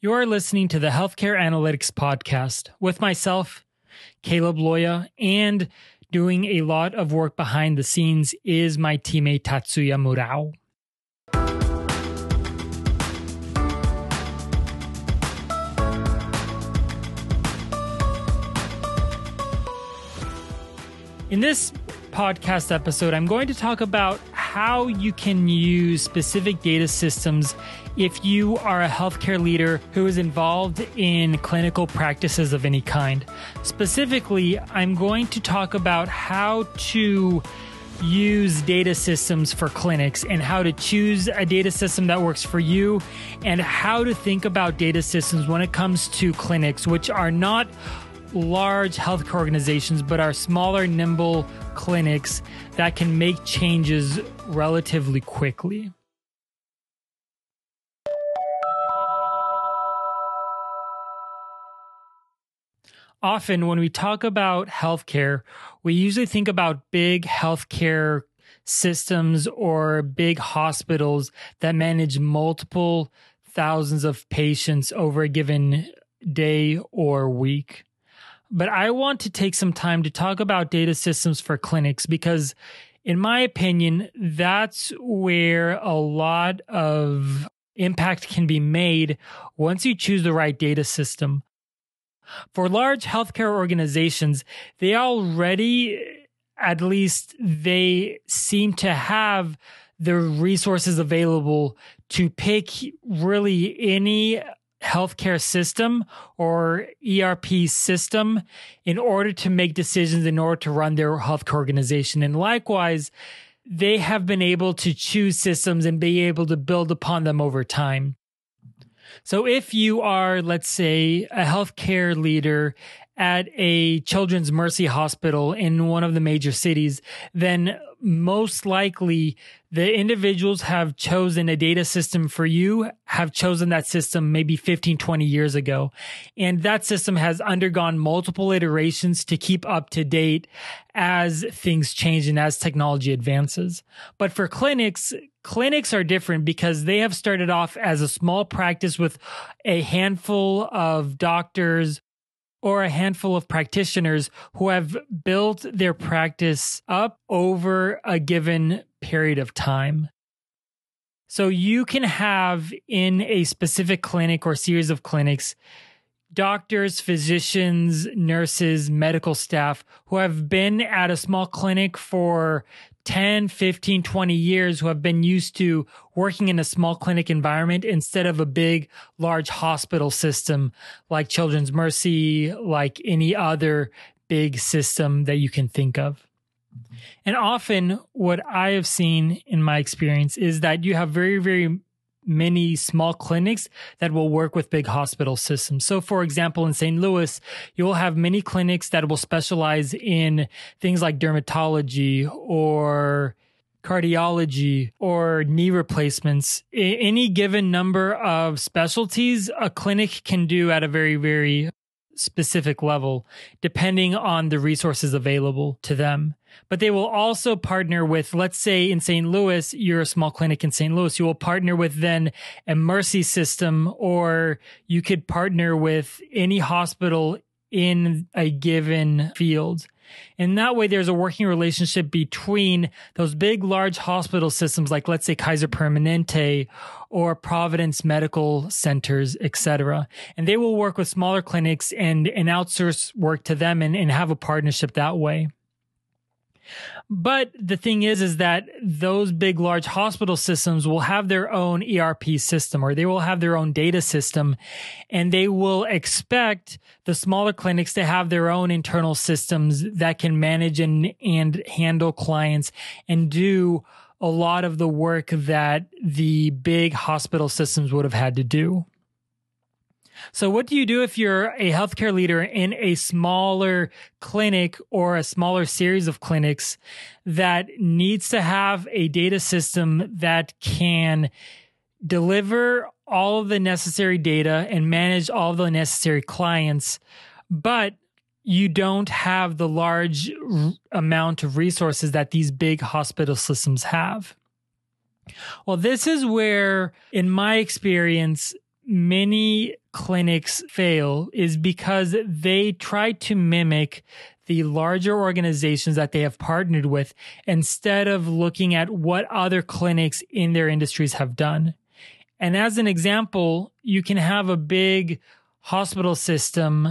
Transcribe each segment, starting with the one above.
You are listening to the Healthcare Analytics Podcast with myself, Caleb Loya, and doing a lot of work behind the scenes is my teammate Tatsuya Murao. In this podcast episode, I'm going to talk about how you can use specific data systems if you are a healthcare leader who is involved in clinical practices of any kind. Specifically, I'm going to talk about how to use data systems for clinics and how to choose a data system that works for you and how to think about data systems when it comes to clinics, which are not large healthcare organizations, but are smaller, nimble clinics that can make changes relatively quickly. Often, when we talk about healthcare, we usually think about big healthcare systems or big hospitals that manage multiple thousands of patients over a given day or week. But I want to take some time to talk about data systems for clinics because, in my opinion, that's where a lot of impact can be made once you choose the right data system. For large healthcare organizations, they already, at least, they seem to have the resources available to pick really any healthcare system or ERP system in order to make decisions in order to run their healthcare organization. And likewise, they have been able to choose systems and be able to build upon them over time. So if you are, let's say, a healthcare leader at a children's mercy hospital in one of the major cities, then most likely the individuals have chosen a data system for you, have chosen that system maybe 15, 20 years ago. And that system has undergone multiple iterations to keep up to date as things change and as technology advances. But for clinics, clinics are different because they have started off as a small practice with a handful of doctors or a handful of practitioners who have built their practice up over a given period of time. So you can have in a specific clinic or series of clinics doctors, physicians, nurses, medical staff who have been at a small clinic for 10, 15, 20 years who have been used to working in a small clinic environment instead of a big, large hospital system like Children's Mercy, like any other big system that you can think of. And often, what I have seen in my experience is that you have very, very many small clinics that will work with big hospital systems. So, for example, in St. Louis, you will have many clinics that will specialize in things like dermatology or cardiology or knee replacements. Any given number of specialties a clinic can do at a very, very specific level, depending on the resources available to them. But they will also partner with, let's say in St. Louis, you're a small clinic in St. Louis, you will partner with then a Mercy system, or you could partner with any hospital in a given field. And that way, there's a working relationship between those big, large hospital systems, like let's say Kaiser Permanente or Providence Medical Centers, etc. And they will work with smaller clinics and, and outsource work to them and, and have a partnership that way. But the thing is, is that those big, large hospital systems will have their own ERP system or they will have their own data system and they will expect the smaller clinics to have their own internal systems that can manage and, and handle clients and do a lot of the work that the big hospital systems would have had to do. So, what do you do if you're a healthcare leader in a smaller clinic or a smaller series of clinics that needs to have a data system that can deliver all of the necessary data and manage all the necessary clients, but you don't have the large amount of resources that these big hospital systems have? Well, this is where, in my experience, many clinics fail is because they try to mimic the larger organizations that they have partnered with instead of looking at what other clinics in their industries have done. And as an example, you can have a big hospital system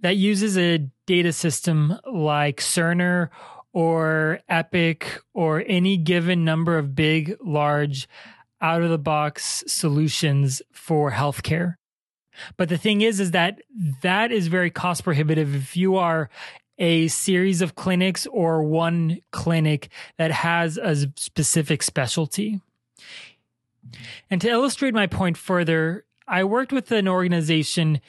that uses a data system like Cerner or Epic or any given number of big, large, out of the box solutions for healthcare. But the thing is, is that that is very cost prohibitive if you are a series of clinics or one clinic that has a specific specialty. And to illustrate my point further, I worked with an organization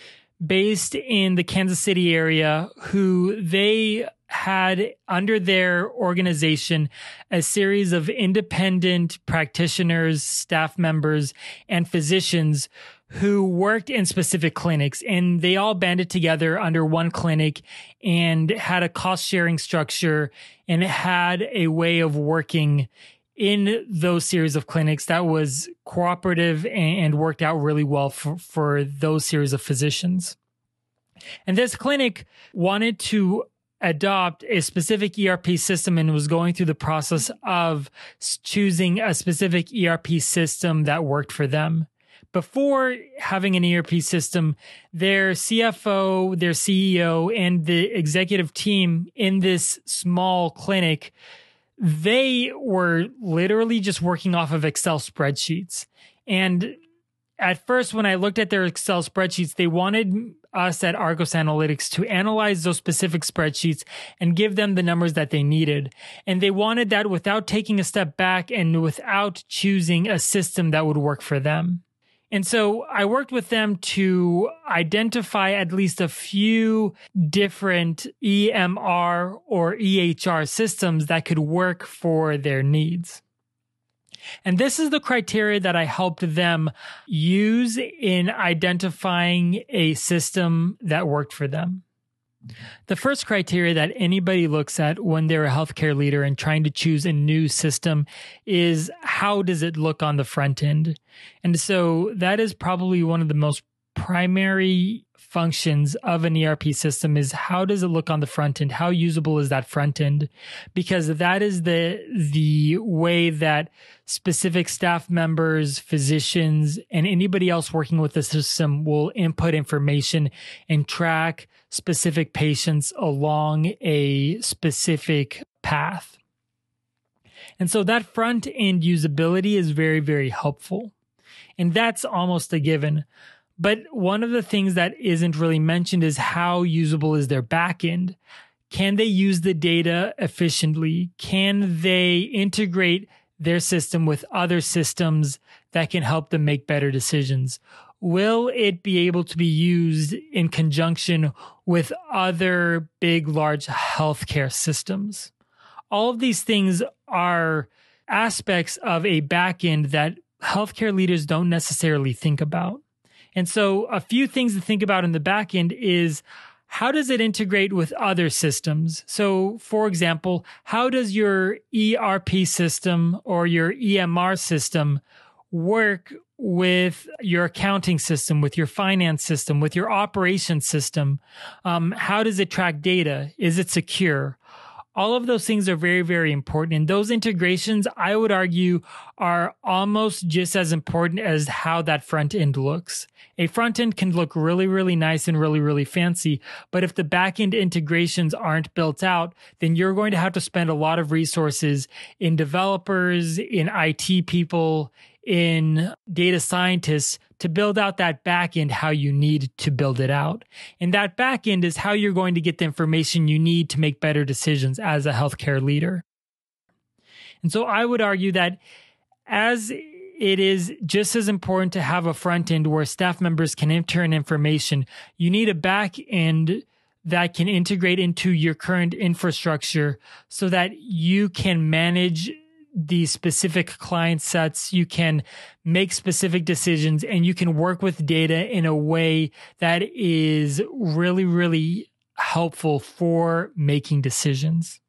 based in the Kansas City area who they had under their organization a series of independent practitioners, staff members, and physicians who worked in specific clinics and they all banded together under one clinic and had a cost sharing structure and had a way of working in those series of clinics that was cooperative and worked out really well for, for those series of physicians. And this clinic wanted to adopt a specific ERP system and was going through the process of choosing a specific ERP system that worked for them before having an ERP system, their CFO, their CEO, and the executive team in this small clinic, they were literally just working off of Excel spreadsheets. And at first, when I looked at their Excel spreadsheets, they wanted us at Argos Analytics to analyze those specific spreadsheets and give them the numbers that they needed. And they wanted that without taking a step back and without choosing a system that would work for them. And so I worked with them to identify at least a few different EMR or EHR systems that could work for their needs. And this is the criteria that I helped them use in identifying a system that worked for them. The first criteria that anybody looks at when they're a healthcare leader and trying to choose a new system is how does it look on the front end? And so that is probably one of the most primary functions of an ERP system is how does it look on the front end? How usable is that front end? Because that is the, the way that specific staff members, physicians, and anybody else working with the system will input information and track specific patients along a specific path. And so that front end usability is very, very helpful. And that's almost a given. But one of the things that isn't really mentioned is how usable is their backend? Can they use the data efficiently? Can they integrate their system with other systems that can help them make better decisions? Will it be able to be used in conjunction with other big, large healthcare systems? All of these things are aspects of a backend that healthcare leaders don't necessarily think about. And so a few things to think about in the back end is how does it integrate with other systems? So, for example, how does your ERP system or your EMR system work with your accounting system, with your finance system, with your operations system? Um, how does it track data? Is it secure? All of those things are very, very important. And those integrations, I would argue, are almost just as important as how that front end looks. A front end can look really, really nice and really, really fancy. But if the back end integrations aren't built out, then you're going to have to spend a lot of resources in developers, in IT people, in data scientists to build out that back end how you need to build it out. And that back end is how you're going to get the information you need to make better decisions as a healthcare leader. And so I would argue that as it is just as important to have a front end where staff members can enter in information, you need a back end that can integrate into your current infrastructure so that you can manage the specific client sets. You can make specific decisions and you can work with data in a way that is really, really helpful for making decisions.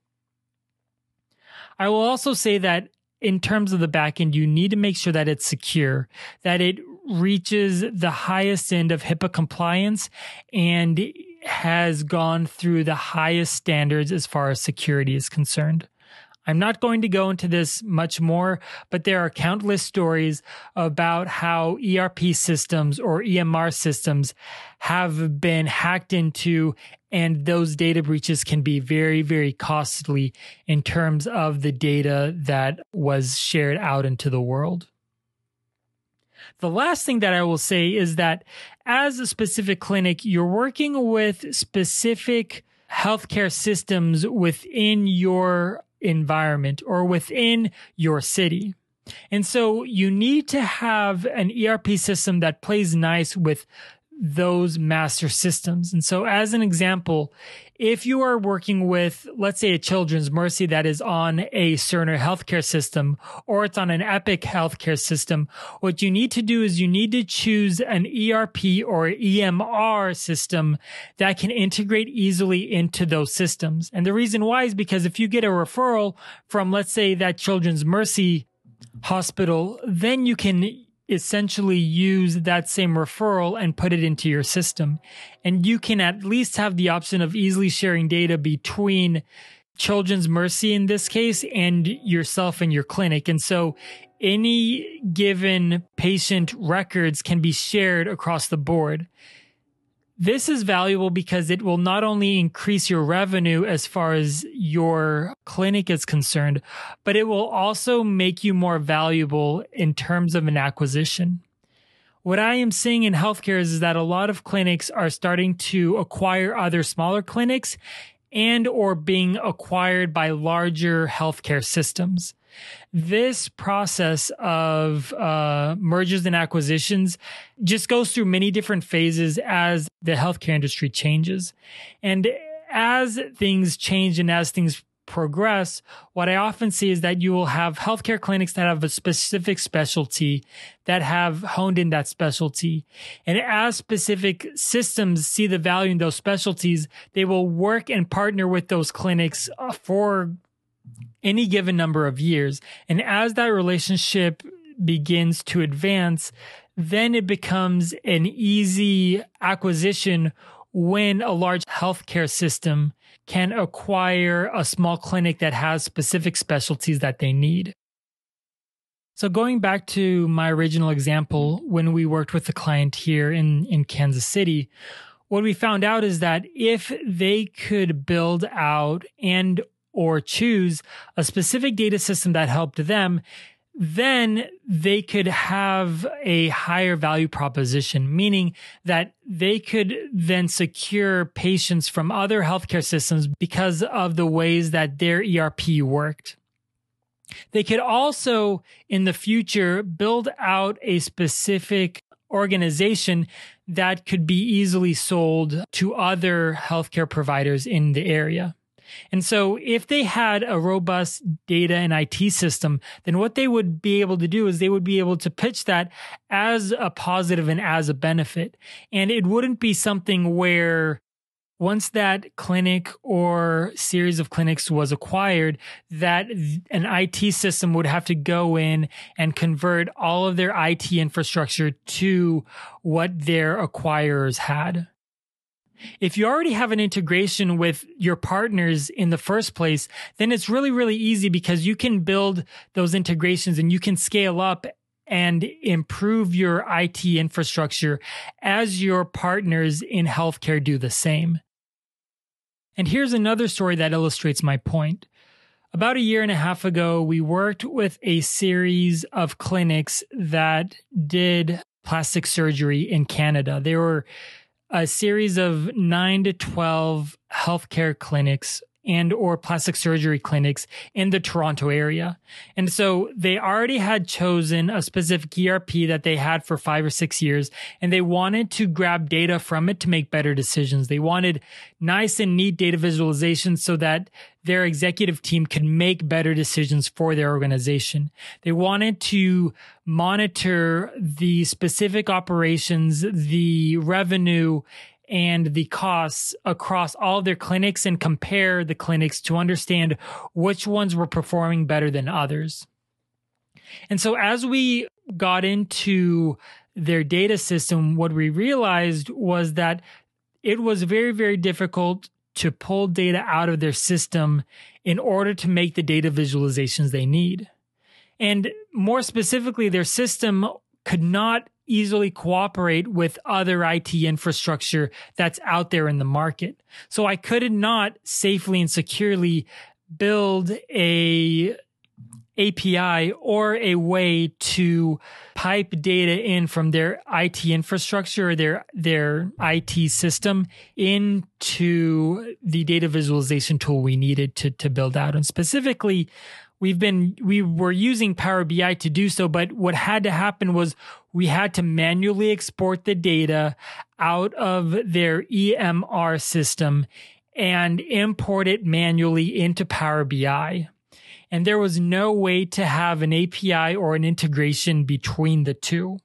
I will also say that in terms of the backend, you need to make sure that it's secure, that it reaches the highest end of HIPAA compliance and has gone through the highest standards as far as security is concerned. I'm not going to go into this much more, but there are countless stories about how ERP systems or EMR systems have been hacked into, and those data breaches can be very, very costly in terms of the data that was shared out into the world. The last thing that I will say is that as a specific clinic, you're working with specific healthcare systems within your environment or within your city. And so you need to have an ERP system that plays nice with those master systems. And so as an example, if you are working with, let's say a children's mercy that is on a Cerner healthcare system or it's on an Epic healthcare system, what you need to do is you need to choose an ERP or EMR system that can integrate easily into those systems. And the reason why is because if you get a referral from, let's say that children's mercy hospital, then you can essentially use that same referral and put it into your system. And you can at least have the option of easily sharing data between Children's Mercy in this case and yourself and your clinic. And so any given patient records can be shared across the board. This is valuable because it will not only increase your revenue as far as your clinic is concerned, but it will also make you more valuable in terms of an acquisition. What I am seeing in healthcare is, is that a lot of clinics are starting to acquire other smaller clinics and or being acquired by larger healthcare systems. This process of uh, mergers and acquisitions just goes through many different phases as the healthcare industry changes. And as things change and as things progress, what I often see is that you will have healthcare clinics that have a specific specialty that have honed in that specialty. And as specific systems see the value in those specialties, they will work and partner with those clinics uh, for any given number of years. And as that relationship begins to advance, then it becomes an easy acquisition when a large healthcare system can acquire a small clinic that has specific specialties that they need. So going back to my original example, when we worked with the client here in, in Kansas City, what we found out is that if they could build out and or choose a specific data system that helped them, then they could have a higher value proposition, meaning that they could then secure patients from other healthcare systems because of the ways that their ERP worked. They could also in the future build out a specific organization that could be easily sold to other healthcare providers in the area. And so if they had a robust data and IT system, then what they would be able to do is they would be able to pitch that as a positive and as a benefit. And it wouldn't be something where once that clinic or series of clinics was acquired, that an IT system would have to go in and convert all of their IT infrastructure to what their acquirers had. If you already have an integration with your partners in the first place, then it's really, really easy because you can build those integrations and you can scale up and improve your IT infrastructure as your partners in healthcare do the same. And here's another story that illustrates my point. About a year and a half ago, we worked with a series of clinics that did plastic surgery in Canada. They were a series of nine to 12 healthcare clinics and or plastic surgery clinics in the Toronto area. And so they already had chosen a specific ERP that they had for five or six years, and they wanted to grab data from it to make better decisions. They wanted nice and neat data visualizations so that their executive team could make better decisions for their organization. They wanted to monitor the specific operations, the revenue, and the costs across all of their clinics and compare the clinics to understand which ones were performing better than others. And so as we got into their data system, what we realized was that it was very, very difficult to pull data out of their system in order to make the data visualizations they need. And more specifically, their system could not easily cooperate with other IT infrastructure that's out there in the market. So I could not safely and securely build a API or a way to pipe data in from their IT infrastructure or their their IT system into the data visualization tool we needed to to build out. And specifically, we've been we were using Power BI to do so, but what had to happen was we had to manually export the data out of their EMR system and import it manually into Power BI and there was no way to have an API or an integration between the two.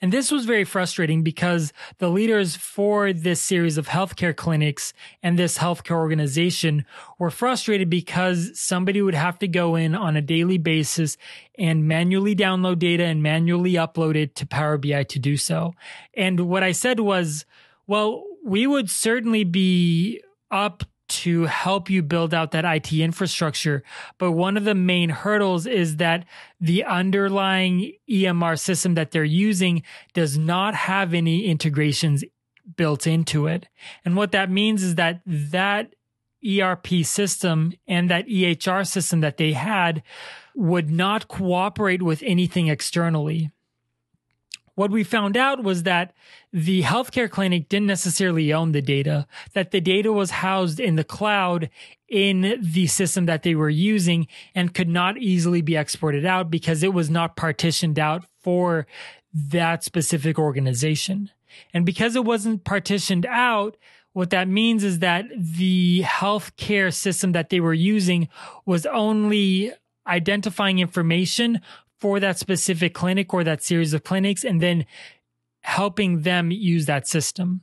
And this was very frustrating because the leaders for this series of healthcare clinics and this healthcare organization were frustrated because somebody would have to go in on a daily basis and manually download data and manually upload it to Power BI to do so. And what I said was, well, we would certainly be up to help you build out that IT infrastructure. But one of the main hurdles is that the underlying EMR system that they're using does not have any integrations built into it. And what that means is that that ERP system and that EHR system that they had would not cooperate with anything externally what we found out was that the healthcare clinic didn't necessarily own the data, that the data was housed in the cloud in the system that they were using and could not easily be exported out because it was not partitioned out for that specific organization. And because it wasn't partitioned out, what that means is that the healthcare system that they were using was only identifying information for that specific clinic or that series of clinics and then helping them use that system.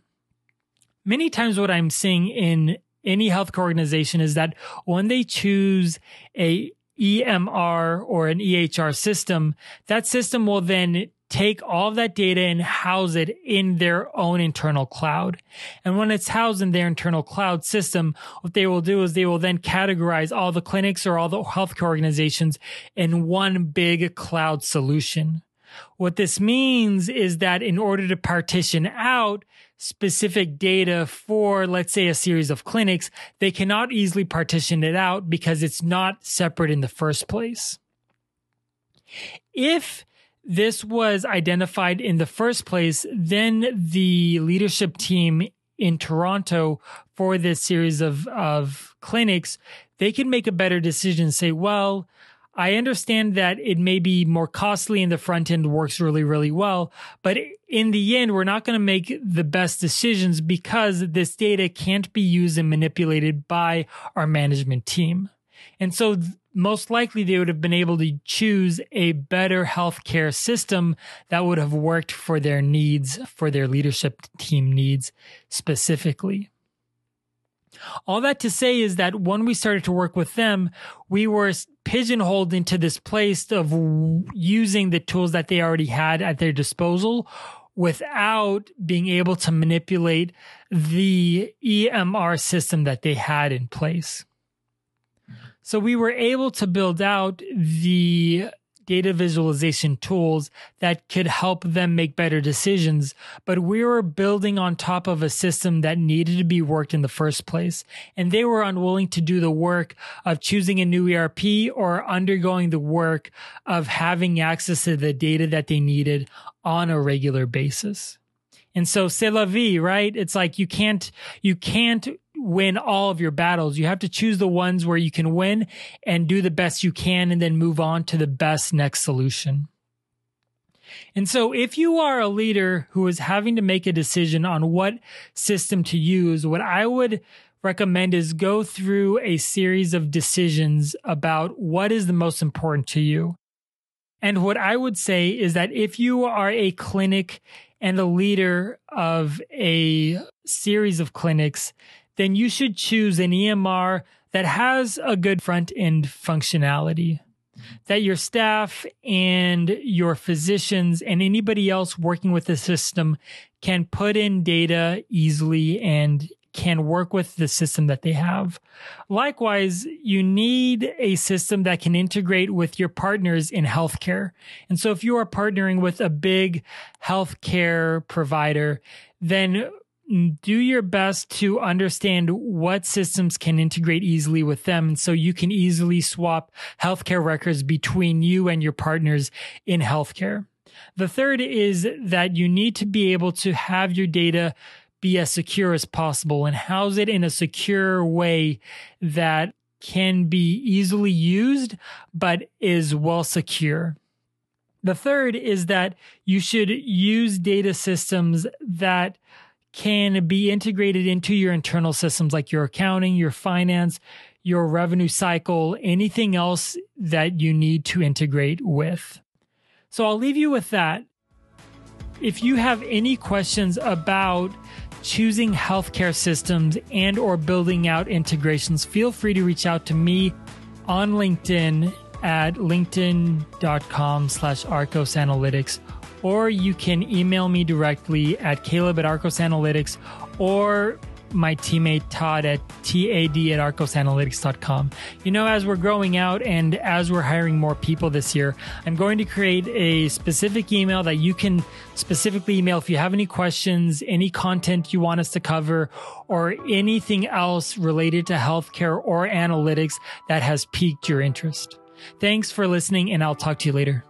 Many times what I'm seeing in any healthcare organization is that when they choose a EMR or an EHR system, that system will then take all of that data and house it in their own internal cloud. And when it's housed in their internal cloud system, what they will do is they will then categorize all the clinics or all the healthcare organizations in one big cloud solution. What this means is that in order to partition out specific data for, let's say, a series of clinics, they cannot easily partition it out because it's not separate in the first place. If this was identified in the first place, then the leadership team in Toronto for this series of, of clinics, they can make a better decision, say, well, I understand that it may be more costly and the front end works really, really well. But in the end, we're not going to make the best decisions because this data can't be used and manipulated by our management team. And so most likely they would have been able to choose a better healthcare system that would have worked for their needs, for their leadership team needs specifically. All that to say is that when we started to work with them, we were pigeonholed into this place of using the tools that they already had at their disposal without being able to manipulate the EMR system that they had in place. So we were able to build out the data visualization tools that could help them make better decisions. But we were building on top of a system that needed to be worked in the first place. And they were unwilling to do the work of choosing a new ERP or undergoing the work of having access to the data that they needed on a regular basis. And so c'est la vie, right? It's like you can't, you can't win all of your battles. You have to choose the ones where you can win and do the best you can and then move on to the best next solution. And so if you are a leader who is having to make a decision on what system to use, what I would recommend is go through a series of decisions about what is the most important to you. And what I would say is that if you are a clinic and a leader of a series of clinics, then you should choose an EMR that has a good front end functionality. that your staff and your physicians and anybody else working with the system can put in data easily and can work with the system that they have. Likewise, you need a system that can integrate with your partners in healthcare. And so if you are partnering with a big healthcare provider, then do your best to understand what systems can integrate easily with them. So you can easily swap healthcare records between you and your partners in healthcare. The third is that you need to be able to have your data be as secure as possible and house it in a secure way that can be easily used, but is well secure. The third is that you should use data systems that can be integrated into your internal systems like your accounting, your finance, your revenue cycle, anything else that you need to integrate with. So I'll leave you with that. If you have any questions about choosing healthcare systems and or building out integrations, feel free to reach out to me on LinkedIn at linkedin.com slash arcos analytics or you can email me directly at caleb at arcos analytics or my teammate Todd at tad at arcosanalytics.com. You know, as we're growing out and as we're hiring more people this year, I'm going to create a specific email that you can specifically email if you have any questions, any content you want us to cover, or anything else related to healthcare or analytics that has piqued your interest. Thanks for listening, and I'll talk to you later.